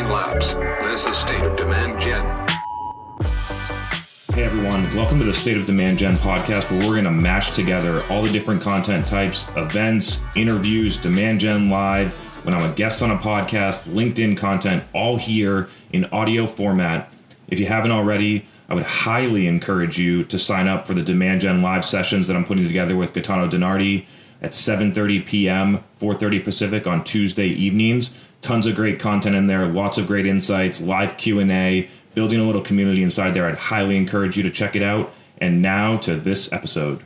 lapse. This is State of Demand Gen. Hey everyone, welcome to the State of Demand Gen podcast where we're going to mash together all the different content types, events, interviews, Demand Gen Live, when I'm a guest on a podcast, LinkedIn content, all here in audio format. If you haven't already, I would highly encourage you to sign up for the Demand Gen Live sessions that I'm putting together with Gaetano DiNardi at 7:30 p.m., 4:30 Pacific on Tuesday evenings. Tons of great content in there, lots of great insights, live Q&A, building a little community inside there. I'd highly encourage you to check it out. And now to this episode.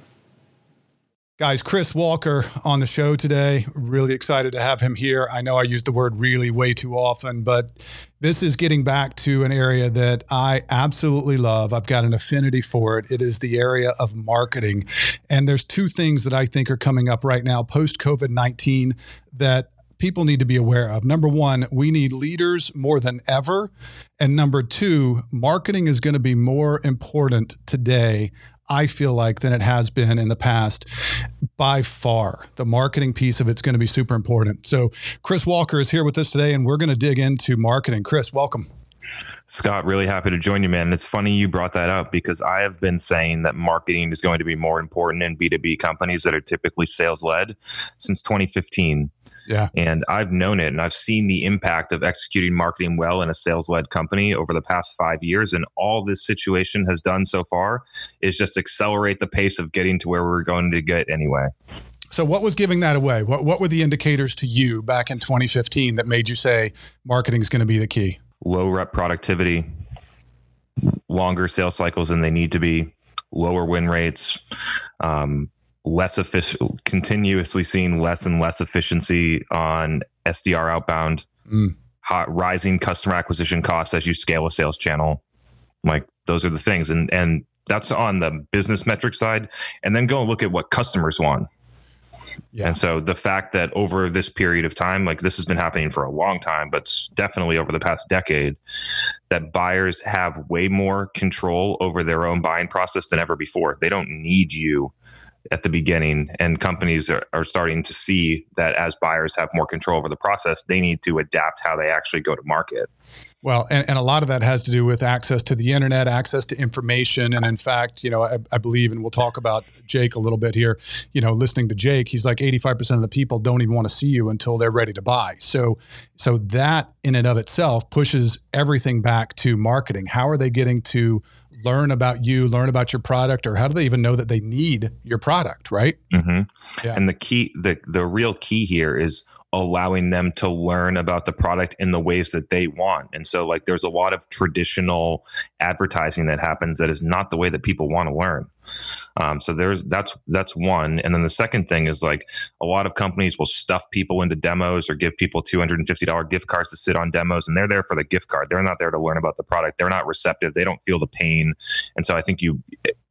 Guys, Chris Walker on the show today. Really excited to have him here. I know I use the word really way too often, but this is getting back to an area that I absolutely love. I've got an affinity for it. It is the area of marketing. And there's two things that I think are coming up right now post COVID 19 that people need to be aware of. Number one, we need leaders more than ever. And number two, marketing is going to be more important today. I feel like than it has been in the past by far. The marketing piece of it's going to be super important. So, Chris Walker is here with us today, and we're going to dig into marketing. Chris, welcome. Scott, really happy to join you, man. It's funny you brought that up because I have been saying that marketing is going to be more important in B2B companies that are typically sales led since 2015. Yeah. And I've known it and I've seen the impact of executing marketing well in a sales led company over the past five years. And all this situation has done so far is just accelerate the pace of getting to where we're going to get anyway. So, what was giving that away? What, what were the indicators to you back in 2015 that made you say marketing is going to be the key? Low rep productivity, longer sales cycles than they need to be, lower win rates, um, less efficient, continuously seeing less and less efficiency on SDR outbound, mm. hot, rising customer acquisition costs as you scale a sales channel. Like those are the things, and and that's on the business metric side. And then go and look at what customers want. Yeah. And so the fact that over this period of time, like this has been happening for a long time, but definitely over the past decade, that buyers have way more control over their own buying process than ever before. They don't need you at the beginning and companies are, are starting to see that as buyers have more control over the process they need to adapt how they actually go to market. Well and, and a lot of that has to do with access to the internet access to information and in fact you know I, I believe and we'll talk about jake a little bit here you know listening to jake he's like 85% of the people don't even want to see you until they're ready to buy. So so that in and of itself pushes everything back to marketing. How are they getting to learn about you, learn about your product, or how do they even know that they need your product, right? Mm-hmm. Yeah. And the key, the the real key here is allowing them to learn about the product in the ways that they want. And so, like, there's a lot of traditional advertising that happens that is not the way that people want to learn. Um, so there's that's that's one, and then the second thing is like a lot of companies will stuff people into demos or give people two hundred and fifty dollar gift cards to sit on demos, and they're there for the gift card. They're not there to learn about the product. They're not receptive. They don't feel the pain, and so I think you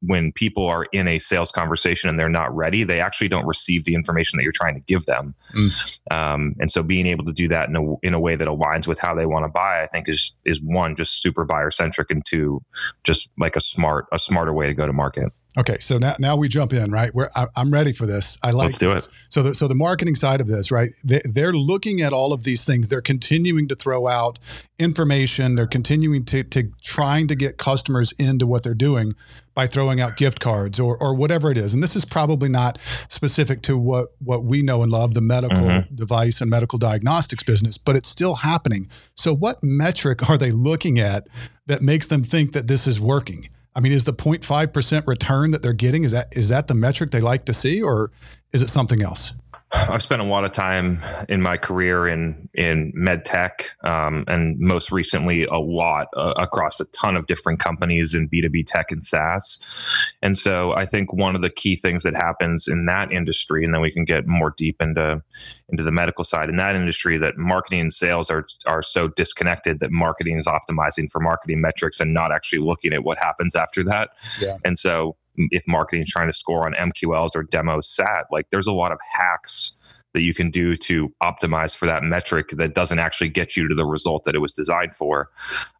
when people are in a sales conversation and they're not ready, they actually don't receive the information that you're trying to give them. Mm. Um, and so being able to do that in a in a way that aligns with how they want to buy, I think is is one just super buyer centric, and two just like a smart a smarter way to go to market. Okay, so now, now we jump in, right? Where I'm ready for this. I like. Let's do this. it. So, the, so the marketing side of this, right? They, they're looking at all of these things. They're continuing to throw out information. They're continuing to to trying to get customers into what they're doing by throwing out gift cards or or whatever it is. And this is probably not specific to what what we know and love, the medical mm-hmm. device and medical diagnostics business, but it's still happening. So, what metric are they looking at that makes them think that this is working? I mean, is the 0.5% return that they're getting, is that is that the metric they like to see or is it something else? I've spent a lot of time in my career in in med tech, um, and most recently a lot uh, across a ton of different companies in B two B tech and SaaS. And so I think one of the key things that happens in that industry, and then we can get more deep into into the medical side in that industry, that marketing and sales are are so disconnected that marketing is optimizing for marketing metrics and not actually looking at what happens after that. Yeah. And so if marketing is trying to score on MQLs or demo sat, like there's a lot of hacks that you can do to optimize for that metric that doesn't actually get you to the result that it was designed for.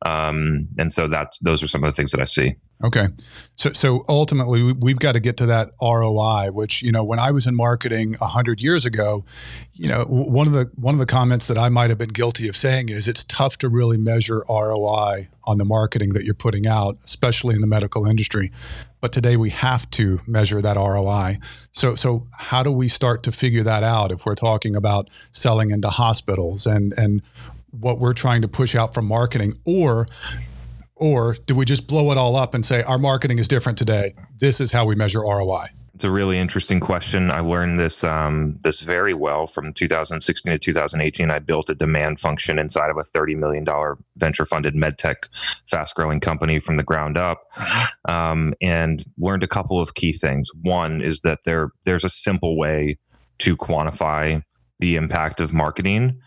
Um, and so that's those are some of the things that I see. Okay. So, so ultimately, we- we've got to get to that ROI, which you know, when I was in marketing hundred years ago, you know, one of the one of the comments that I might have been guilty of saying is it's tough to really measure ROI on the marketing that you're putting out, especially in the medical industry. But today we have to measure that ROI. So, so how do we start to figure that out if we're talking about selling into hospitals and and what we're trying to push out from marketing, or or do we just blow it all up and say our marketing is different today? This is how we measure ROI. It's a really interesting question. I learned this um, this very well from 2016 to 2018. I built a demand function inside of a 30 million dollar venture funded medtech fast growing company from the ground up, um, and learned a couple of key things. One is that there there's a simple way to quantify the impact of marketing,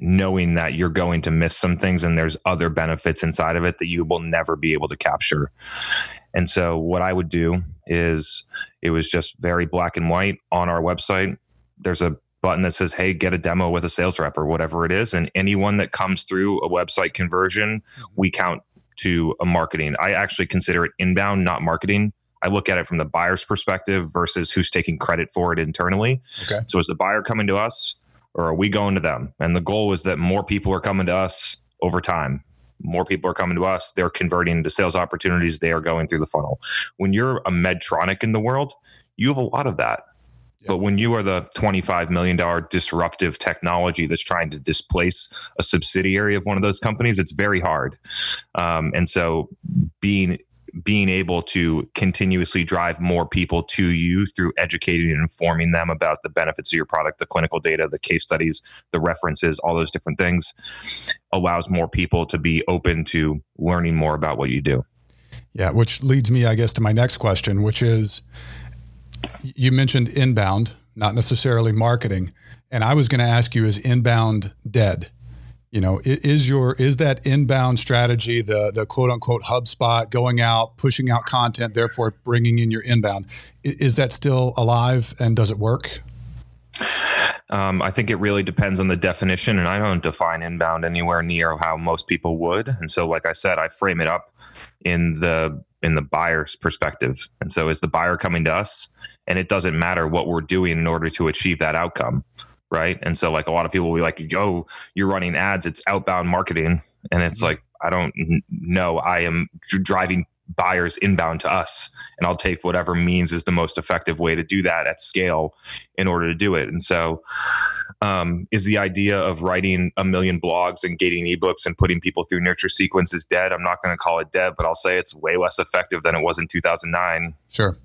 knowing that you're going to miss some things and there's other benefits inside of it that you will never be able to capture. And so, what I would do is it was just very black and white on our website. There's a button that says, Hey, get a demo with a sales rep or whatever it is. And anyone that comes through a website conversion, mm-hmm. we count to a marketing. I actually consider it inbound, not marketing. I look at it from the buyer's perspective versus who's taking credit for it internally. Okay. So is the buyer coming to us or are we going to them? And the goal is that more people are coming to us over time. More people are coming to us. They're converting into sales opportunities. They are going through the funnel. When you're a Medtronic in the world, you have a lot of that. Yeah. But when you are the $25 million disruptive technology that's trying to displace a subsidiary of one of those companies, it's very hard. Um, and so being being able to continuously drive more people to you through educating and informing them about the benefits of your product, the clinical data, the case studies, the references, all those different things allows more people to be open to learning more about what you do. Yeah, which leads me, I guess, to my next question, which is you mentioned inbound, not necessarily marketing. And I was going to ask you, is inbound dead? You know, is your is that inbound strategy the the quote unquote HubSpot going out, pushing out content, therefore bringing in your inbound? Is that still alive and does it work? Um, I think it really depends on the definition, and I don't define inbound anywhere near how most people would. And so, like I said, I frame it up in the in the buyer's perspective. And so, is the buyer coming to us, and it doesn't matter what we're doing in order to achieve that outcome, right? And so, like a lot of people will be like, "Yo, you're running ads; it's outbound marketing," and it's like, I don't know. I am driving buyers inbound to us and I'll take whatever means is the most effective way to do that at scale in order to do it. And so, um, is the idea of writing a million blogs and gating ebooks and putting people through nurture sequences dead? I'm not going to call it dead, but I'll say it's way less effective than it was in 2009. Sure.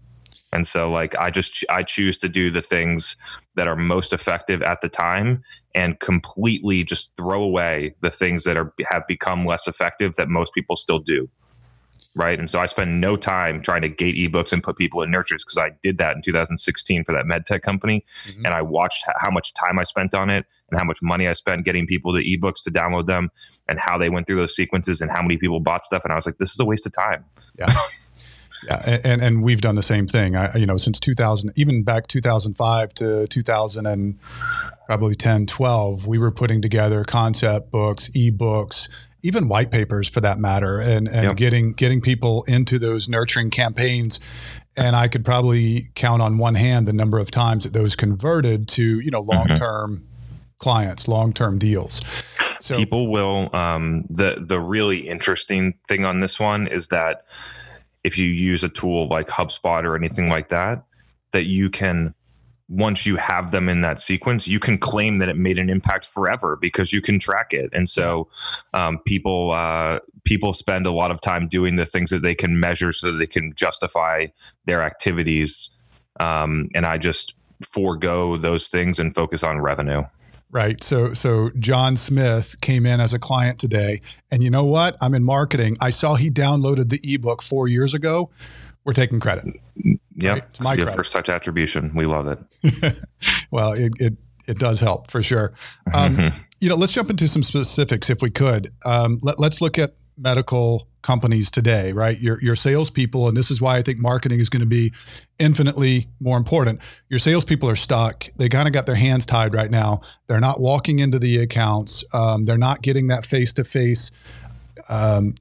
And so, like, I just I choose to do the things that are most effective at the time, and completely just throw away the things that are have become less effective that most people still do. Right. And so I spend no time trying to gate ebooks and put people in nurtures because I did that in 2016 for that med tech company. Mhm. And I watched how much time I spent on it and how much money I spent getting people to ebooks to download them and how they went through those sequences and how many people bought stuff. And I was like, this is a waste of time. Yeah. Yeah, and and we've done the same thing. I, you know, since 2000, even back 2005 to 2000 and probably 10, 12, we were putting together concept books, ebooks, even white papers for that matter, and and Yep. getting getting people into those nurturing campaigns. And I could probably count on one hand the number of times that those converted to you know long term clients, long term deals. So people will um, the the really interesting thing on this one is that if you use a tool like hubspot or anything like that that you can once you have them in that sequence you can claim that it made an impact forever because you can track it. And so um, people uh, people spend a lot of time doing the things that they can measure so they can justify their activities. Um, and i just forego those things and focus on revenue Right. So so John Smith came in as a client today and you know what? I'm in marketing. I saw he downloaded the ebook 4 years ago. We're taking credit. yeah Right, it's my credit. first touch attribution we love it well, it, it it does help for sure. Um, Mhm. you know, let's jump into some specifics if we could. Um, let, let's look at medical companies today, right? Your your salespeople, and this is why I think marketing is going to be infinitely more important. Your salespeople are stuck. They kind of got their hands tied right now. They're not walking into the accounts. Um, they're not getting that face to face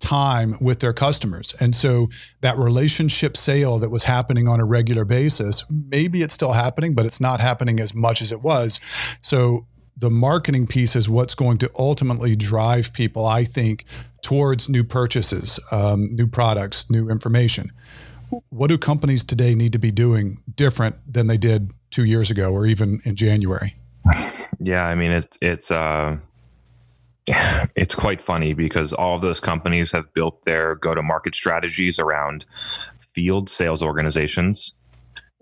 time with their customers. And so that relationship sale that was happening on a regular basis, maybe it's still happening, but it's not happening as much as it was. So the marketing piece is what's going to ultimately drive people, I think, towards new purchases, um, new products, new information. What do companies today need to be doing different than they did two years ago or even in January? Yeah, I mean it's it's uh, it's quite funny because all of those companies have built their go to market strategies around field sales organizations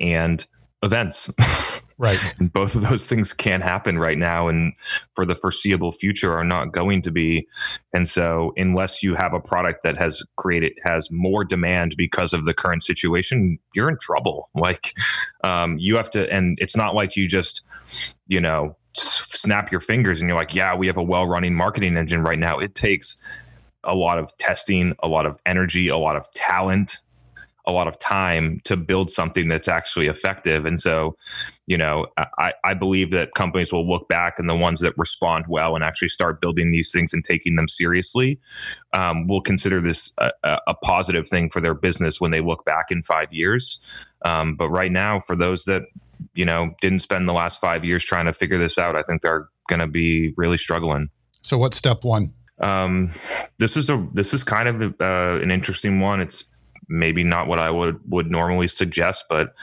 and events. Right. and both of those things can't happen right now and for the foreseeable future are not going to be. And so unless you have a product that has created has more demand because of the current situation, you're in trouble. Like um, you have to and it's not like you just, you know, snap your fingers and you're like, yeah, we have a well-running marketing engine right now. It takes a lot of testing, a lot of energy, a lot of talent a lot of time to build something that's actually effective. And so, you know, I, I believe that companies will look back and the ones that respond well and actually start building these things and taking them seriously um, will consider this a, a, positive thing for their business when they look back in five years. Um, but right now, for those that, you know, didn't spend the last five years trying to figure this out, I think they're going to be really struggling. So, what's step one? Um, this is a this is kind of a, uh, an interesting one. It's maybe not what I would would normally suggest, but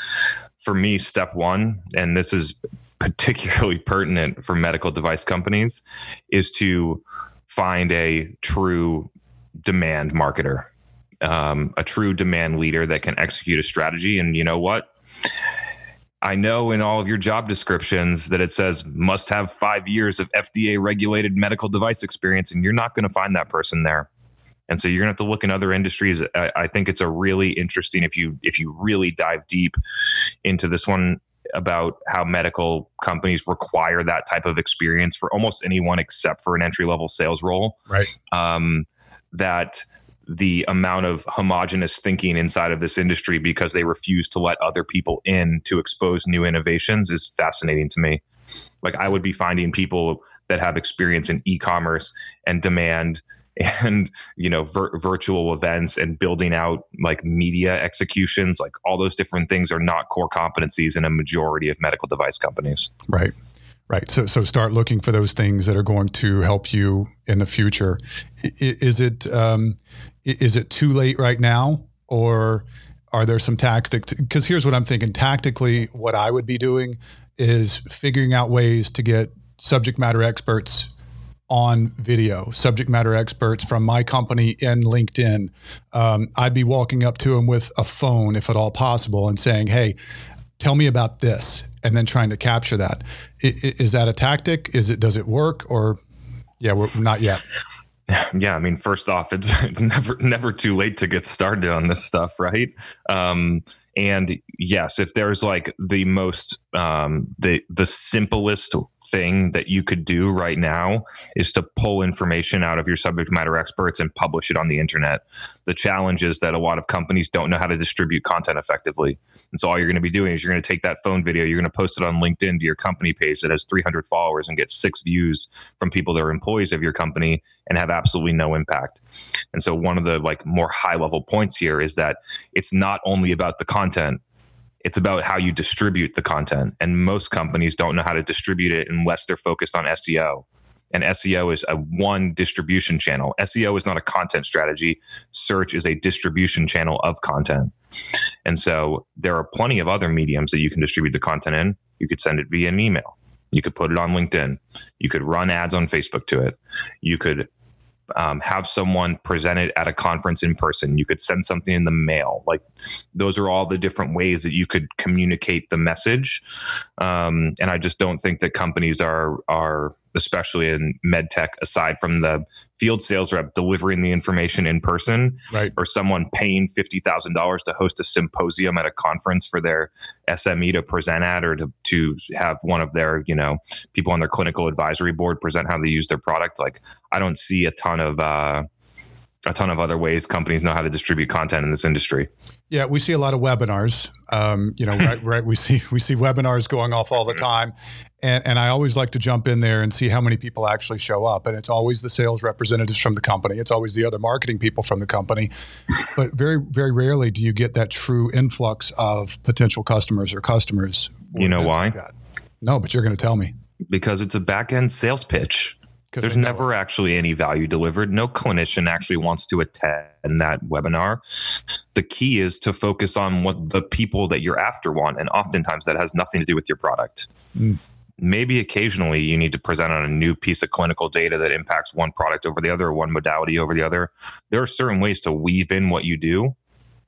for me, step one, and this is particularly pertinent for medical device companies, is to find a true demand marketer, um, a true demand leader that can execute a strategy. And you know what? I know in all of your job descriptions that it says must have five years of FDA regulated medical device experience, and you're not going to find that person there and so you're gonna have to look in other industries. I, I think it's a really interesting if you if you really dive deep into this one about how medical companies require that type of experience for almost anyone except for an entry level sales role. Right. Um, that the amount of homogenous thinking inside of this industry because they refuse to let other people in to expose new innovations is fascinating to me. Like I would be finding people that have experience in e-commerce and demand and you know vir- virtual events and building out like media executions like all those different things are not core competencies in a majority of medical device companies. Right. Right. So so start looking for those things that are going to help you in the future. Is it um, is it too late right now or are there some tactics? Because here's what i'm thinking. Tactically what i would be doing is figuring out ways to get subject matter experts on video, subject matter experts from my company in LinkedIn. Um, I'd be walking up to them with a phone, if at all possible, and saying, "Hey, tell me about this," and then trying to capture that. Is that a tactic? Is it? Does it work? Or yeah, we're not yet. Yeah, I mean, first off, it's it's never never too late to get started on this stuff, right? Um, and yes, if there's like the most um, the the simplest thing that you could do right now is to pull information out of your subject matter experts and publish it on the internet. The challenge is that a lot of companies don't know how to distribute content effectively. And so all you're going to be doing is you're going to take that phone video, you're going to post it on LinkedIn to your company page that has 300 followers and get six views from people that are employees of your company and have absolutely no impact. And so one of the like more high level points here is that it's not only about the content it's about how you distribute the content. And most companies don't know how to distribute it unless they're focused on SEO. And SEO is a one distribution channel. SEO is not a content strategy. Search is a distribution channel of content. And so there are plenty of other mediums that you can distribute the content in. You could send it via an email. You could put it on LinkedIn. You could run ads on Facebook to it. You could um, have someone present it at a conference in person. You could send something in the mail. Like those are all the different ways that you could communicate the message. Um, and I just don't think that companies are are especially in med tech, aside from the field sales rep delivering the information in person, right. or someone paying fifty thousand dollars to host a symposium at a conference for their SME to present at, or to to have one of their you know people on their clinical advisory board present how they use their product. Like I don't see a ton of. Uh, a ton of other ways companies know how to distribute content in this industry. Yeah, we see a lot of webinars. Um, you know, right, right. We see we see webinars going off all the time, and and I always like to jump in there and see how many people actually show up. And it's always the sales representatives from the company. It's always the other marketing people from the company, but very very rarely do you get that true influx of potential customers or customers. You know why? Like no, but you're going to tell me because it's a back end sales pitch. There's never actually any value delivered. No clinician actually wants to attend that webinar. The key is to focus on what the people that you're after want. And oftentimes that has nothing to do with your product. Mm. Maybe occasionally you need to present on a new piece of clinical data that impacts one product over the other or one modality over the other. There are certain ways to weave in what you do,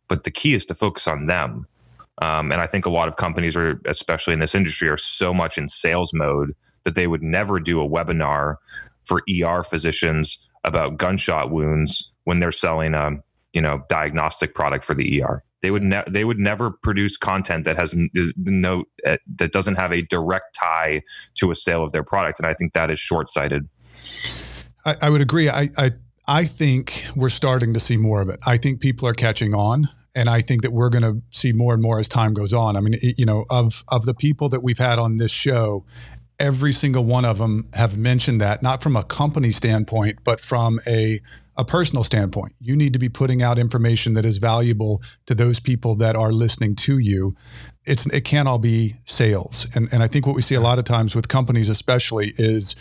but the key is to focus on them. Um, and I think a lot of companies are, especially in this industry, are so much in sales mode that they would never do a webinar for ER physicians about gunshot wounds when they're selling a you know diagnostic product for the ER. They would ne- they would never produce content that has no uh, that doesn't have a direct tie to a sale of their product, and I think that is short sighted. I, I, would agree. I, I I think we're starting to see more of it. I think people are catching on. And I think that we're going to see more and more as time goes on. I mean, you know, of of the people that we've had on this show, every single one of them have mentioned that, not from a company standpoint, but from a, a personal standpoint. You need to be putting out information that is valuable to those people that are listening to you. It's it can't all be sales. And and I think what we see a lot of times with companies especially is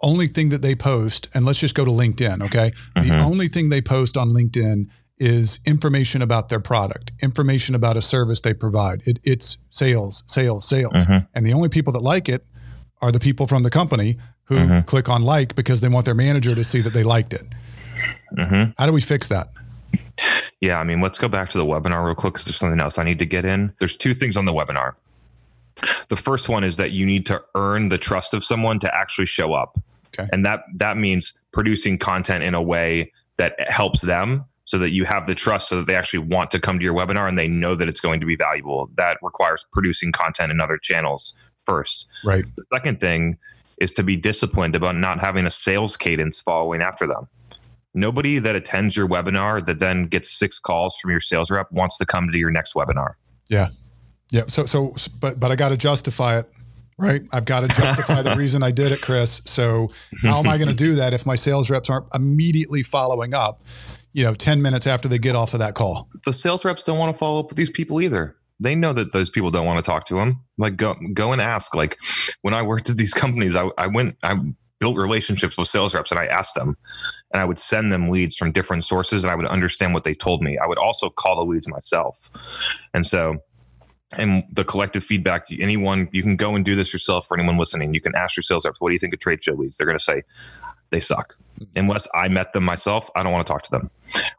only thing that they post, and let's just go to LinkedIn, okay? Mm-hmm. The only thing they post on LinkedIn is information about their product, information about a service they provide. It, it's sales, sales, sales. Mm-hmm. And the only people that like it are the people from the company who mm-hmm. click on like because they want their manager to see that they liked it. Mm-hmm. How do we fix that? Yeah, I mean, let's go back to the webinar real quick because there's something else I need to get in. There's two things on the webinar. The first one is that you need to earn the trust of someone to actually show up. Okay. And that that means producing content in a way that helps them so that you have the trust so that they actually want to come to your webinar and they know that it's going to be valuable. That requires producing content in other channels first. Right. The second thing is to be disciplined about not having a sales cadence following after them. Nobody that attends your webinar that then gets six calls from your sales rep wants to come to your next webinar. Yeah. Yeah. So, so, but, but I got to justify it right? I've got to justify the reason I did it, Chris. So how am I going to do that if my sales reps aren't immediately following up? You know, 10 minutes after they get off of that call. The sales reps don't want to follow up with these people either. They know that those people don't want to talk to them. Like go go and ask. Like when I worked at these companies, I, I went I built relationships with sales reps and I asked them and I would send them leads from different sources and I would understand what they told me. I would also call the leads myself. And so and the collective feedback anyone you can go and do this yourself for anyone listening you can ask your sales reps what do you think of trade show leads they're going to say they suck unless I met them myself, I don't want to talk to them.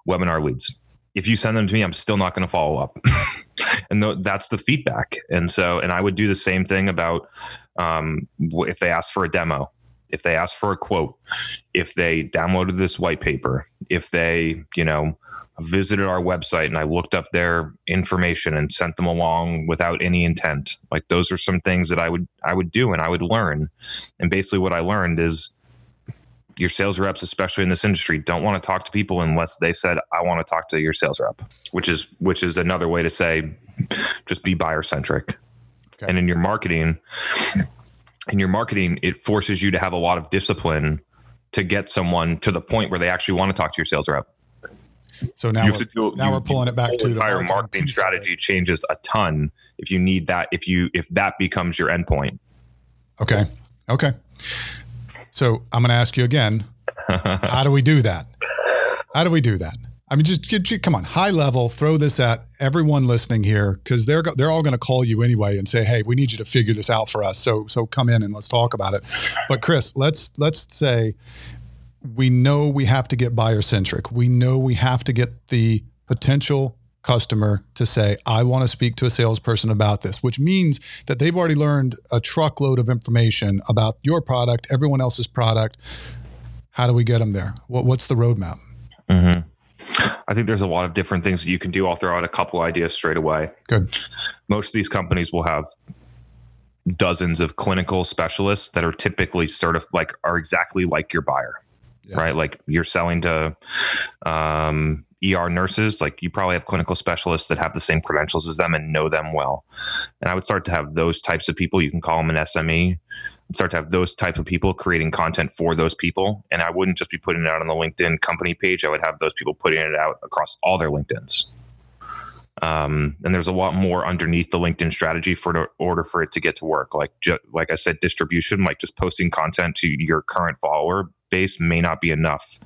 Webinar leads. If you send them to me, I'm still not going to follow up. and th- that's the feedback. And so, and I would do the same thing about um, if they ask for a demo, if they ask for a quote, if they downloaded this white paper, if they, you know, visited our website and I looked up their information and sent them along without any intent. Like those are some things that I would I would do and I would learn. And basically what I learned is your sales reps, especially in this industry, don't want to talk to people unless they said, "I want to talk to your sales rep," which is which is another way to say, just be buyer centric. Okay. And in your marketing, in your marketing, it forces you to have a lot of discipline to get someone to the point where they actually want to talk to your sales rep. So now, we're, do, now you, we're pulling it back to the entire marketing strategy changes a ton if you need that. If you if that becomes your endpoint. Okay. Okay. So I'm going to ask you again how do we do that? How do we do that? I mean, just, just come on, high level, throw this at everyone listening here because they're they're all going to call you anyway and say, "Hey, we need you to figure this out for us." So so come in and let's talk about it. But Chris, let's let's say we know we have to get buyer centric. We know we have to get the potential customer to say, I want to speak to a salesperson about this, which means that they've already learned a truckload of information about your product, everyone else's product. How do we get them there? What, what's the roadmap? Mm-hmm. I think there's a lot of different things that you can do. I'll throw out a couple ideas straight away. Good. Most of these companies will have dozens of clinical specialists that are typically certified, like are exactly like your buyer yeah. right? Like you're selling to um, ER nurses, like you probably have clinical specialists that have the same credentials as them and know them well. And I would start to have those types of people. You can call them an SME. Start to have those types of people creating content for those people. And I wouldn't just be putting it out on the LinkedIn company page. I would have those people putting it out across all their LinkedIn's. Um, and there's a lot more underneath the LinkedIn strategy for in order for it to get to work. Like ju- like I said, distribution, like just posting content to your current follower base may not be enough.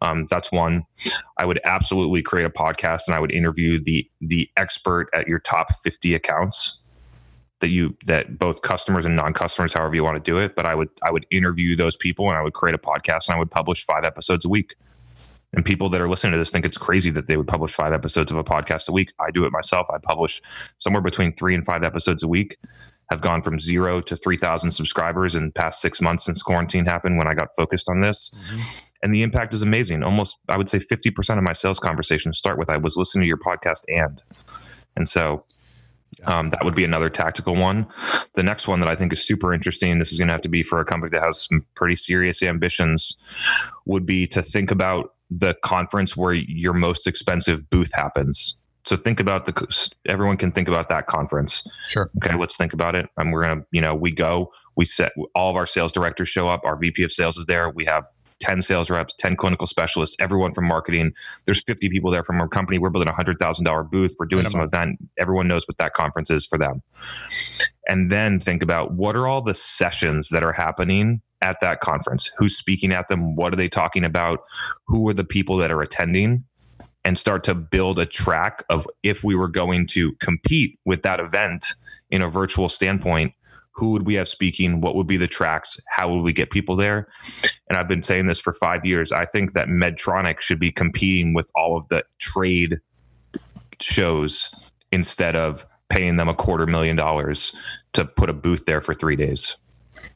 Um, that's one. I would absolutely create a podcast and I would interview the the expert at your top 50 accounts that you that both customers and non-customers however you want to do it but i would i would interview those people and i would create a podcast and i would publish five episodes a week and people that are listening to this think it's crazy that they would publish five episodes of a podcast a week. I do it myself. I publish somewhere between three and five episodes a week. Have gone from zero to 3,000 subscribers in past six months since quarantine happened when I got focused on this. Mm-hmm. And the impact is amazing. Almost, I would say 50% of my sales conversations start with I was listening to your podcast and. And so um, that would be another tactical one. The next one that I think is super interesting, this is going to have to be for a company that has some pretty serious ambitions, would be to think about the conference where your most expensive booth happens. So think about the everyone can think about that conference. Sure. Okay, let's think about it. And we're gonna, you know, we go, we set all of our sales directors show up. Our VP of sales is there. We have 10 sales reps, 10 clinical specialists, everyone from marketing. There's 50 people there from our company. We're building a $100,000 booth. We're doing some event. Everyone knows what that conference is for them. And then think about what are all the sessions that are happening at that conference? Who's speaking at them? What are they talking about? Who are the people that are attending? And start to build a track of if we were going to compete with that event in a virtual standpoint, who would we have speaking? What would be the tracks? How would we get people there? And I've been saying this for five years. I think that Medtronic should be competing with all of the trade shows instead of paying them a quarter million dollars to put a booth there for three days.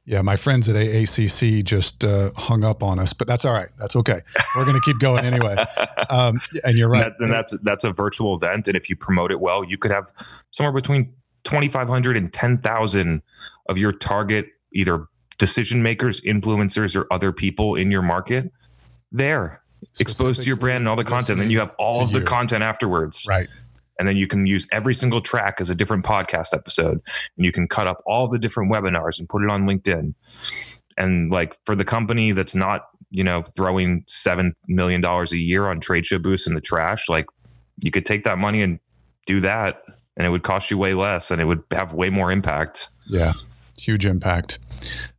Yeah, my friends at AACC just uh, hung up on us, but that's all right. That's okay. We're going to keep going anyway. Um, and you're right. And, that, and that's that's a virtual event, and if you promote it well, you could have somewhere between 2,500 and 10,000 of your target either decision makers, influencers, or other people in your market there, exposed to your brand and all the content. Then you have all of the you. content afterwards. Right and then you can use every single track as a different podcast episode. And you can cut up all the different webinars and put it on linkedin. And like for the company that's not you know throwing seven million dollars a year on trade show booths in the trash like you could take that money and do that and it would cost you way less and it would have way more impact. Yeah. Huge impact.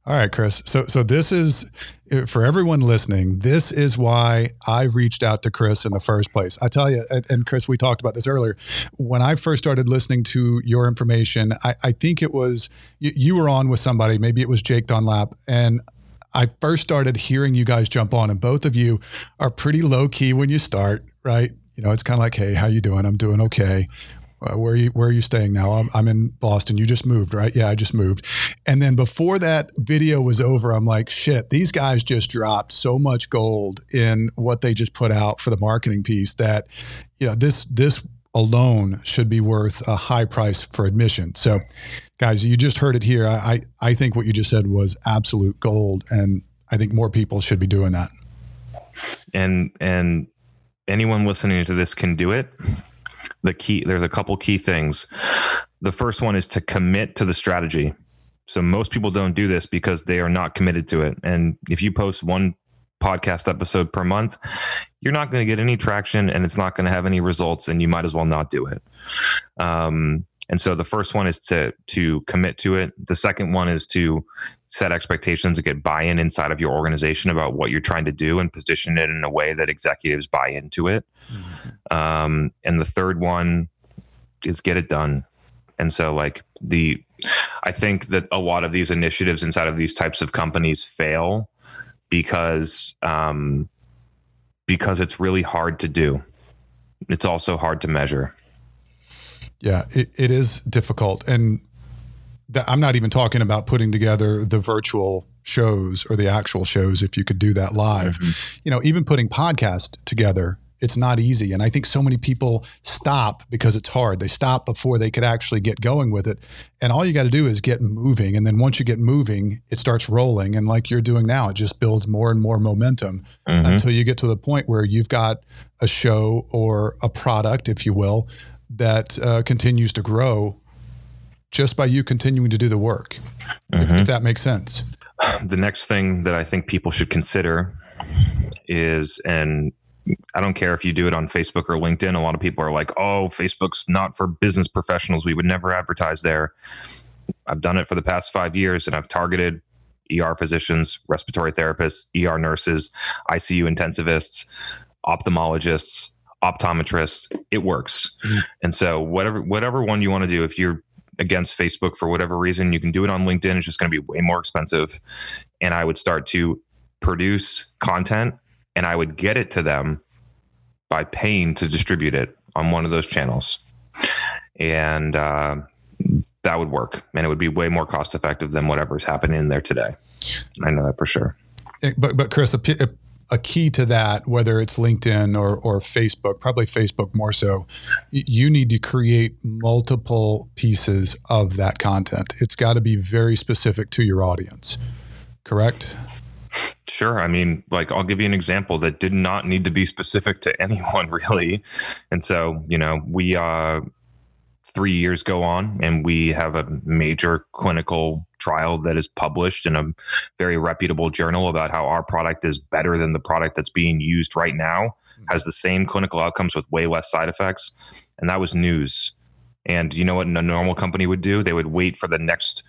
All right, Chris. So so this is Uh, for everyone listening. This is why I reached out to Chris in the first place. I tell you, and Chris, we talked about this earlier. When I first started listening to your information, I, I think it was you, you were on with somebody. Maybe it was Jake Dunlap, and I first started hearing you guys jump on, and both of you are pretty low key when you start, right? You know, it's kind of like, "Hey, how you doing? I'm doing okay." Uh, where are you where are you staying now? I'm, I'm in boston. You just moved right? Yeah i just moved. And then before that video was over i'm like shit these guys just dropped so much gold in what they just put out for the marketing piece that you know this this alone should be worth a high price for admission. So guys you just heard it here. I i think what you just said was absolute gold and i think more people should be doing that. And and anyone listening to this can do it the key there's a couple key things. The first one is to commit to the strategy. So most people don't do this because they are not committed to it. And if you post one podcast episode per month you're not going to get any traction and it's not going to have any results and you might as well not do it. Um, and so the first one is to to commit to it. The second one is to set expectations and get buy-in inside of your organization about what you're trying to do and position it in a way that executives buy into it. Mm-hmm. Um, and the third one is get it done and so like the i think that a lot of these initiatives inside of these types of companies fail because um, because it's really hard to do it's also hard to measure yeah it, it is difficult and I'm not even talking about putting together the virtual shows or the actual shows if you could do that live. Mm-hmm. You know, even putting podcast together It's not easy. And I think so many people stop because it's hard. They stop before they could actually get going with it. And all you got to do is get moving. And then once you get moving, it starts rolling. And like you're doing now, it just builds more and more momentum mm-hmm. until you get to the point where you've got a show or a product, if you will, that uh, continues to grow just by you continuing to do the work, mm-hmm. if, if that makes sense. The next thing that I think people should consider is, and I don't care if you do it on Facebook or LinkedIn. A lot of people are like, oh, Facebook's not for business professionals. We would never advertise there. I've done it for the past five years and I've targeted ER physicians, respiratory therapists, ER nurses, ICU intensivists, ophthalmologists, optometrists. It works. Mm-hmm. And so whatever whatever one you want to do, if you're against Facebook for whatever reason, you can do it on LinkedIn. It's just going to be way more expensive. And I would start to produce content and I would get it to them by paying to distribute it on one of those channels. And uh, that would work. And it would be way more cost effective than whatever's happening in there today. I know that for sure. Eh, but, but Chris, a, a key to that, whether it's LinkedIn or, or Facebook, probably Facebook more so, you need to create multiple pieces of that content. It's got to be very specific to your audience, correct? Sure. I mean, like, I'll give you an example that did not need to be specific to anyone, really. And so, you know, we, uh, three years go on and we have a major clinical trial that is published in a very reputable journal about how our product is better than the product that's being used right now, has the same clinical outcomes with way less side effects. And that was news. And you know what a normal company would do? They would wait for the next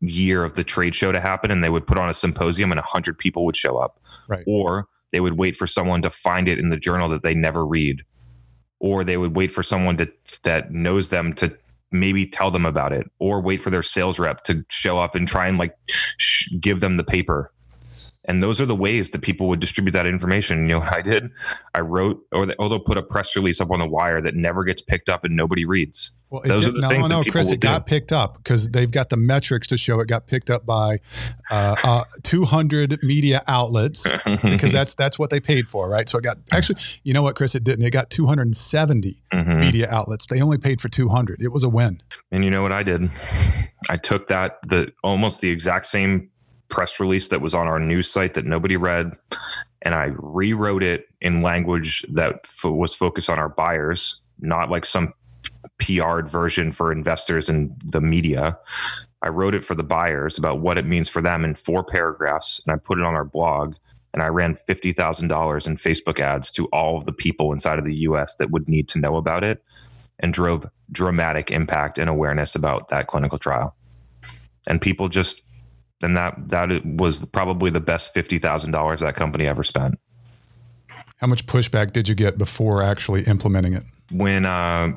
year of the trade show to happen and they would put on a symposium and 100 people would show up. Right. Or they would wait for someone to find it in the journal that they never read. Or they would wait for someone to, that knows them to maybe tell them about it or wait for their sales rep to show up and try and like sh- give them the paper and those are the ways that people would distribute that information. You know I did? I wrote, or, they, or they'll put a press release up on the wire that never gets picked up and nobody reads. Well, those did, are the no, things no, Chris, it got picked up because they've got the metrics to show it got picked up by uh, uh, 200 media outlets because that's that's what they paid for, right? So it got actually, you know what, Chris, it didn't. It got 270 mm-hmm. media outlets. They only paid for 200. It was a win. And you know what I did? I took that the almost the exact same press release that was on our news site that nobody read and I rewrote it in language that was focused on our buyers, not like some PR'd version for investors and the media. I wrote it for the buyers about what it means for them in four paragraphs, and I put it on our blog. And I ran fifty thousand dollars in Facebook ads to all of the people inside of the U.S. that would need to know about it, and drove dramatic impact and awareness about that clinical trial. And people just and that that was probably the best fifty thousand dollars that company ever spent. How much pushback did you get before actually implementing it? When uh,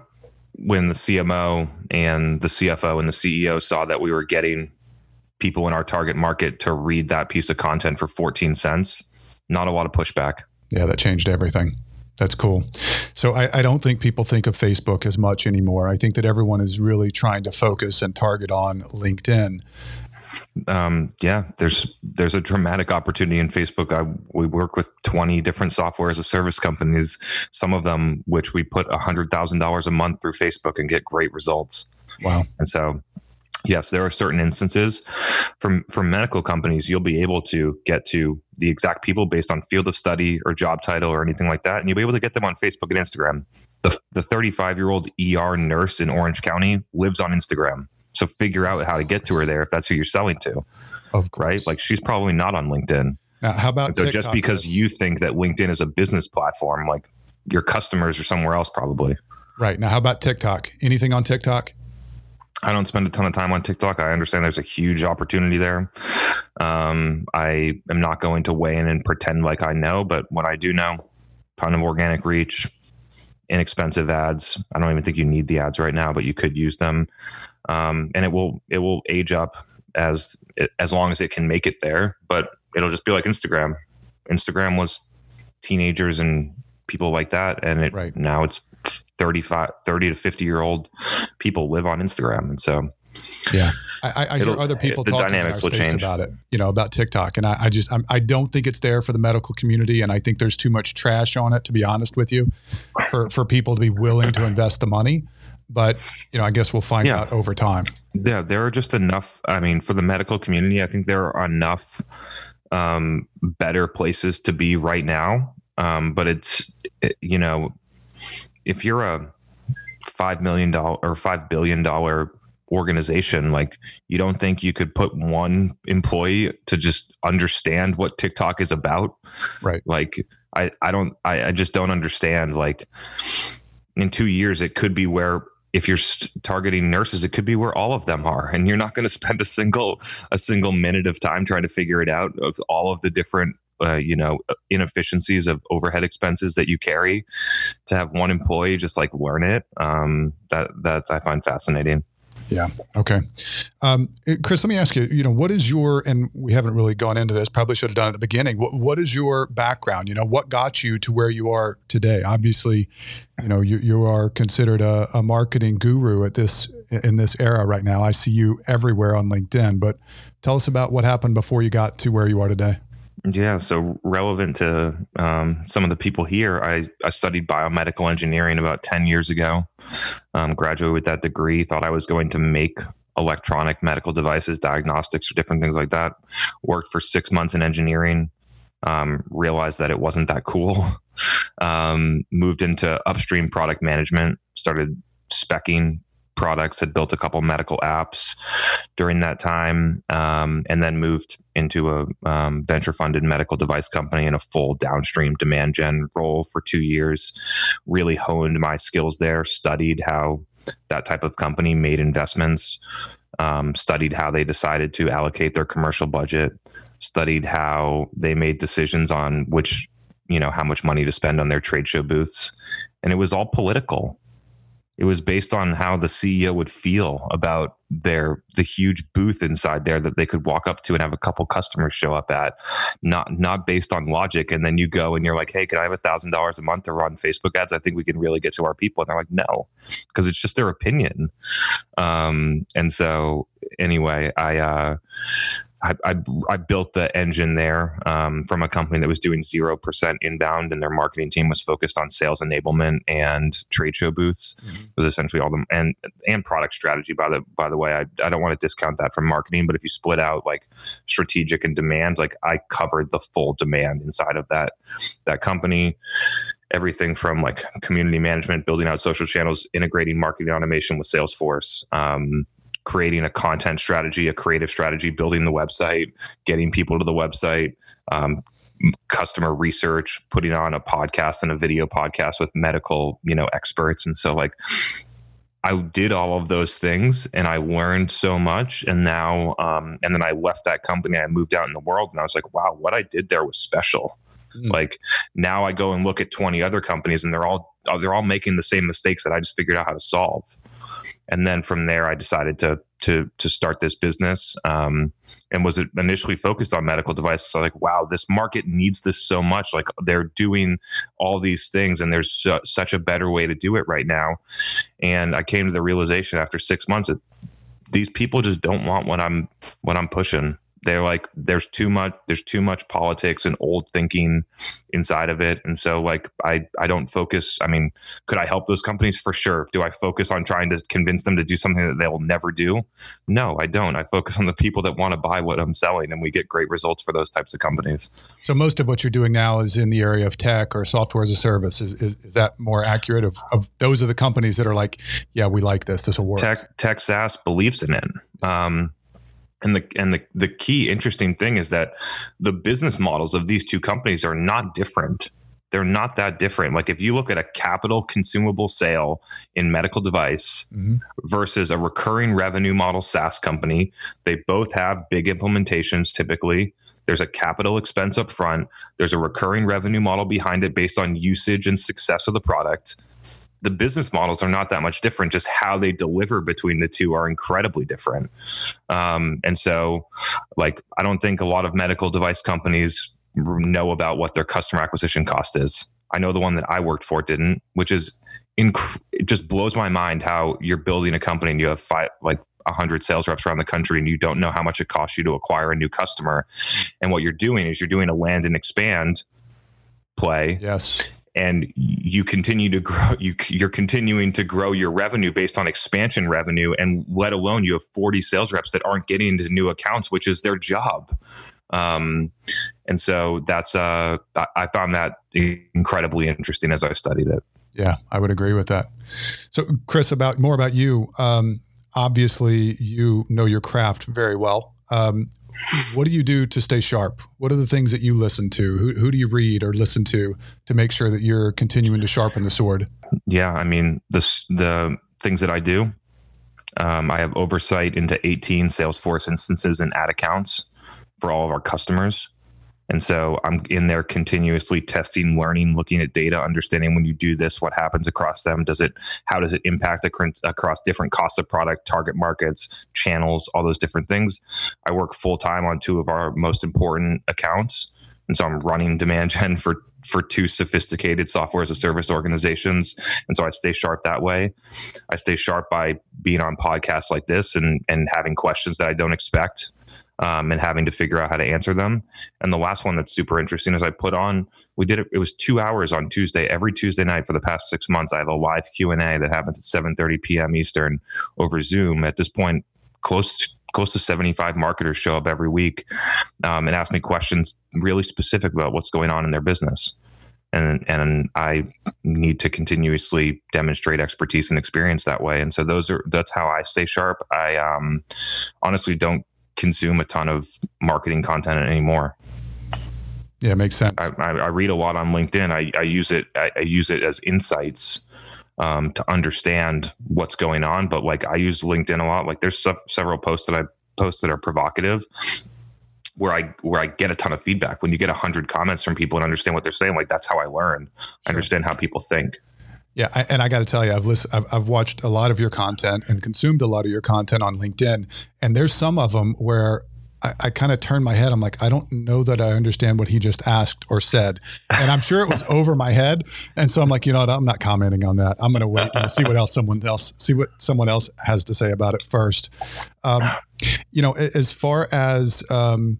when the CMO and the CFO and the CEO saw that we were getting people in our target market to read that piece of content for 14 cents, not a lot of pushback. Yeah, that changed everything. That's cool. So I, I, don't think people think of Facebook as much anymore. I think that everyone is really trying to focus and target on LinkedIn um, yeah, there's there's a dramatic opportunity in Facebook. I, we work with 20 different software as a service companies, some of them which we put hundred thousand dollars a month through Facebook and get great results. Wow! And so, yes, there are certain instances from from medical companies you'll be able to get to the exact people based on field of study or job title or anything like that, and you'll be able to get them on Facebook and Instagram. The the 35 year old ER nurse in Orange County lives on Instagram so figure out how to get to her there if that's who you're selling to. Of course. Right? Like she's probably not on LinkedIn. Now, how about so just because you think that LinkedIn is a business platform, like your customers are somewhere else probably. Right. Now how about TikTok? Anything on TikTok? I don't spend a ton of time on TikTok. I understand there's a huge opportunity there. Um, I am not going to weigh in and pretend like I know, but what I do know, ton of organic reach, inexpensive ads. I don't even think you need the ads right now, but you could use them um, and it will it will age up as as long as it can make it there. But it'll just be like Instagram. Instagram was teenagers and people like that, and it right. now it's 35, 30 to fifty year old people live on Instagram, and so Yeah, I, I hear other people talking in our space change. about it. You know about TikTok, and I, I just I'm, I do not think it's there for the medical community, and I think there's too much trash on it. To be honest with you, for for people to be willing to invest the money. But you know, I guess we'll find yeah. out over time. Yeah, there are just enough. I mean, for the medical community, I think there are enough um, better places to be right now. Um, but it's you know, if you're a five million dollar or five billion dollar organization like you don't think you could put one employee to just understand what tiktok is about right like i i don't i, I just don't understand like in two years it could be where if you're targeting nurses it could be where all of them are and you're not going to spend a single a single minute of time trying to figure it out of all of the different uh, you know inefficiencies of overhead expenses that you carry. To have one employee just like learn it um, that that's i find fascinating yeah. Okay. Um, Chris, let me ask you, you know, what is your, and we haven't really gone into this, probably should have done at the beginning. What, what is your background? You know, what got you to where you are today? Obviously, you know, you, you are considered a, a marketing guru at this, in this era right now. I see you everywhere on LinkedIn, but tell us about what happened before you got to where you are today. Yeah, so relevant to um, some of the people here, I, I studied biomedical engineering about 10 years ago, um, graduated with that degree, thought I was going to make electronic medical devices, diagnostics, or different things like that. Worked for six months in engineering, um, realized that it wasn't that cool. Um, moved into upstream product management, started specking products, had built a couple medical apps during that time, um, and then moved into a um, venture funded medical device company in a full downstream demand gen role for two years. Really honed my skills there, studied how that type of company made investments, um, studied how they decided to allocate their commercial budget, studied how they made decisions on which you know how much money to spend on their trade show booths and it was all political it was based on how the CEO would feel about their the huge booth inside there that they could walk up to and have a couple customers show up at, not not based on logic. And then you go and you're like, hey, can I have a thousand dollars a month to run Facebook ads? I think we can really get to our people. And they're like, no, because it's just their opinion. Um, and so anyway, I uh, I, I, I, built the engine there um, from a company that was doing 0% inbound and their marketing team was focused on sales enablement and trade show booths. Mm-hmm. was essentially all them and and product strategy by the by the way. I, I don't want to discount that from marketing but if you split out like strategic and demand like I covered the full demand inside of that that company. Everything from like community management building out social channels integrating marketing automation with Salesforce um, creating a content strategy, a creative strategy, building the website, getting people to the website, um, customer research, putting on a podcast and a video podcast with medical, you know, experts. And so like I did all of those things and I learned so much. And now, um, and then I left that company. I moved out in the world and I was like, wow, what I did there was special. Mm. Like now I go and look at 20 other companies and they're all, they're all making the same mistakes that I just figured out how to solve and then from there I decided to to to start this business um, and was initially focused on medical devices. So like, wow, this market needs this so much. Like they're doing all these things, and there's su- such a better way to do it right now. And I came to the realization after six months that these people just don't want what I'm what I'm pushing they're like there's too much there's too much politics and old thinking inside of it. And so like i i don't focus i mean could i help those companies? For sure. Do i focus on trying to convince them to do something that they'll never do? No i don't. I focus on the people that want to buy what i'm selling and we get great results for those types of companies. So most of what you're doing now is in the area of tech or software as a service. Is is, is that more accurate of, of those are the companies that are like yeah we like this. This will work. Tech tech saas believes in it. Um, and the and the, the key interesting thing is that the business models of these two companies are not different. They're not that different. Like if you look at a capital consumable sale in medical device mm-hmm. versus a recurring revenue model SaaS company they both have big implementations typically. There's a capital expense up front there's a recurring revenue model behind it based on usage and success of the product the business models are not that much different. Just how they deliver between the two are incredibly different. Um, and so, like, I don't think a lot of medical device companies know about what their customer acquisition cost is. I know the one that I worked for didn't, which is inc- it just blows my mind how you're building a company and you have five like 100 sales reps around the country and you don't know how much it costs you to acquire a new customer. And what you're doing is you're doing a land and expand play. Yes. And you continue to grow, you, you're continuing to grow your revenue based on expansion revenue. And let alone you have 40 sales reps that aren't getting into new accounts, which is their job. Um, and so that's, uh, I found that incredibly interesting as I studied it. Yeah, I would agree with that. So, Chris, about more about you. Um, obviously, you know your craft very well. Um, what do you do to stay sharp? What are the things that you listen to? Who, who do you read or listen to to make sure that you're continuing to sharpen the sword? Yeah, I mean the the things that I do. Um, I have oversight into 18 Salesforce instances and ad accounts for all of our customers. And so I'm in there continuously testing, learning, looking at data, understanding when you do this, what happens across them. Does it, how does it impact across different costs of product, target markets, channels, all those different things. I work full time on two of our most important accounts. And so I'm running demand gen for for two sophisticated software as a service organizations. And so I stay sharp that way. I stay sharp by being on podcasts like this and and having questions that I don't expect um, and having to figure out how to answer them. And the last one that's super interesting is I put on. We did it. It was two hours on Tuesday every Tuesday night for the past six months. I have a live Q and A that happens at seven thirty p.m. Eastern over Zoom. At this point, close to, close to 75 marketers show up every week um, and ask me questions really specific about what's going on in their business and and I need to continuously demonstrate expertise and experience that way. And so those are that's how I stay sharp. I um, honestly don't consume a ton of marketing content anymore. Yeah, it makes sense. I, I, I read a lot on LinkedIn. I, I use it. I, I, use it as insights um, to understand what's going on. But like I use LinkedIn a lot. Like there's se- several posts that I post that are provocative, where I where I get a ton of feedback. When you get a hundred comments from people and understand what they're saying, like that's how I learn. Sure. I understand how people think. Yeah, I, and I got to tell you, I've listened, I've, I've, watched a lot of your content and consumed a lot of your content on LinkedIn, and there's some of them where I, I kind of turn my head. I'm like, I don't know that I understand what he just asked or said, and I'm sure it was over my head. And so I'm like, you know what? I'm not commenting on that. I'm going to wait and see what else someone else see what someone else has to say about it first. Um, you know, as far as um,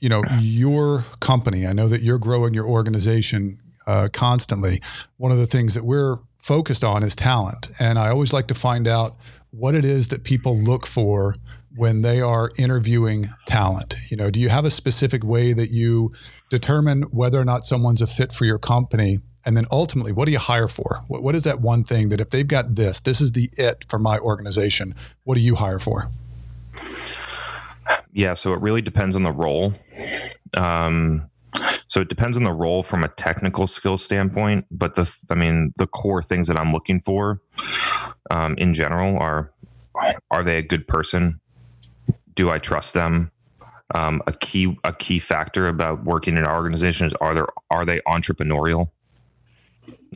you know, your company, I know that you're growing your organization uh, constantly. One of the things that we're focused on is talent. And I always like to find out what it is that people look for when they are interviewing talent. You know, do you have a specific way that you determine whether or not someone's a fit for your company? And then ultimately, what do you hire for? what, what is that one thing that if they've got this, this is the it for my organization, what do you hire for? Yeah, so it really depends on the role. Um, so it depends on the role from a technical skill standpoint, but the I mean the core things that I'm looking for um, in general are are they a good person? Do I trust them? Um, a key a key factor about working in an organization is are there are they entrepreneurial?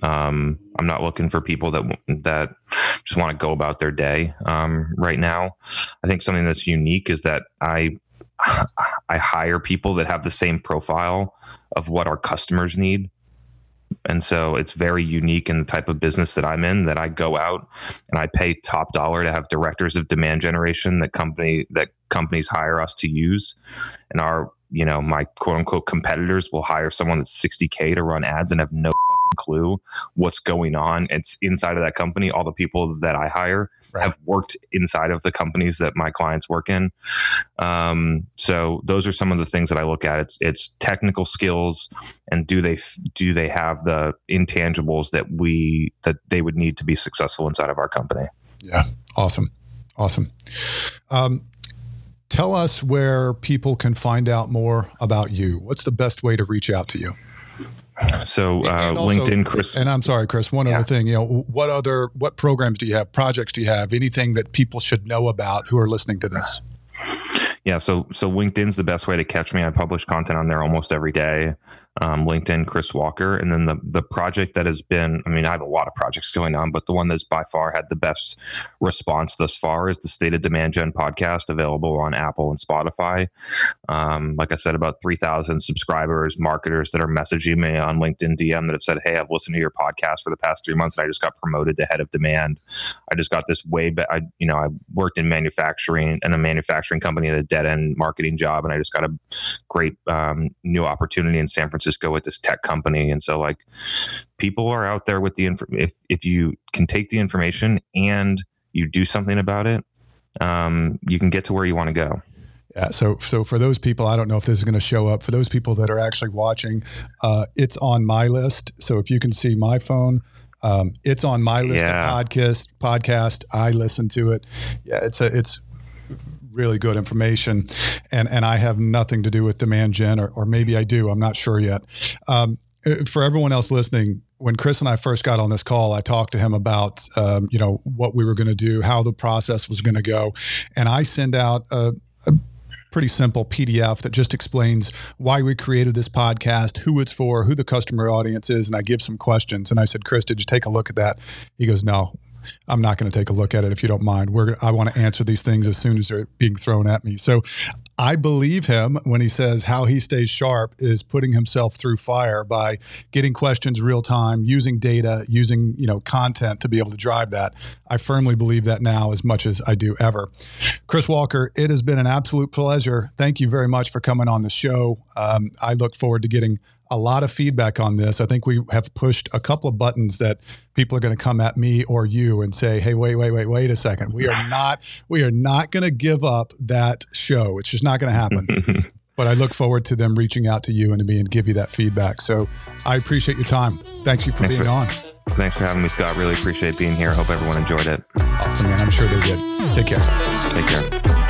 Um, I'm not looking for people that that just want to go about their day um, right now. I think something that's unique is that I I hire people that have the same profile of what our customers need. And so it's very unique in the type of business that I'm in that I go out and I pay top dollar to have directors of demand generation that company that companies hire us to use. And our, you know, my quote unquote competitors will hire someone that's 60K to run ads and have no clue what's going on. It's inside of that company. All the people that I hire right. have worked inside of the companies that my clients work in. Um, so those are some of the things that I look at. It's it's technical skills, and do they do they have the intangibles that we that they would need to be successful inside of our company? Yeah, awesome, awesome. Um, tell us where people can find out more about you. What's the best way to reach out to you? So uh, also, LinkedIn, Chris. And I'm sorry, Chris. One yeah. other thing, you know, what other what programs do you have? Projects do you have? Anything that people should know about who are listening to this? Yeah, so so LinkedIn's the best way to catch me. I publish content on there almost every day. Um, LinkedIn, Chris Walker. And then the, the project that has been, I mean, I have a lot of projects going on, but the one that's by far had the best response thus far is the State of Demand Gen podcast available on Apple and Spotify. Um, like I said, about 3,000 subscribers, marketers that are messaging me on LinkedIn DM that have said, Hey, I've listened to your podcast for the past three months and I just got promoted to head of demand. I just got this way, but I, you know, I worked in manufacturing and a manufacturing company at a dead end marketing job. And I just got a great um, new opportunity in San Francisco with this tech company. And so like people are out there with the info. If, if you can take the information and you do something about it, um, you can get to where you want to go. Yeah. So, so for those people, I don't know if this is going to show up. For those people that are actually watching, uh, it's on my list. So if you can see my phone, um, it's on my list yeah. of podcast. Podcast. I listen to it. Yeah. It's a. It's really good information, and and I have nothing to do with demand gen, or, or maybe I do. I'm not sure yet. Um, uh, for everyone else listening, when Chris and I first got on this call, I talked to him about um, you know what we were going to do, how the process was going to go, and I send out a, a pretty simple PDF that just explains why we created this podcast, who it's for, who the customer audience is, and I give some questions. And I said, Chris, did you take a look at that? He goes, No, I'm not going to take a look at it if you don't mind. We're I want to answer these things as soon as they're being thrown at me. So I believe him when he says how he stays sharp is putting himself through fire by getting questions real time, using data, using, you know, content to be able to drive that. I firmly believe that now as much as I do ever. Chris Walker, it has been an absolute pleasure. Thank you very much for coming on the show. Um, I look forward to getting a lot of feedback on this. I think we have pushed a couple of buttons that people are going to come at me or you and say, "Hey, wait, wait, wait, wait a second. We are not we are not going to give up that show. It's just not going to happen." but I look forward to them reaching out to you and to me and give you that feedback. So I appreciate your time. Thank you for thanks being for, on. Thanks for having me, Scott. Really appreciate being here. Hope everyone enjoyed it. Awesome, man. I'm sure they did. Take care. Take care.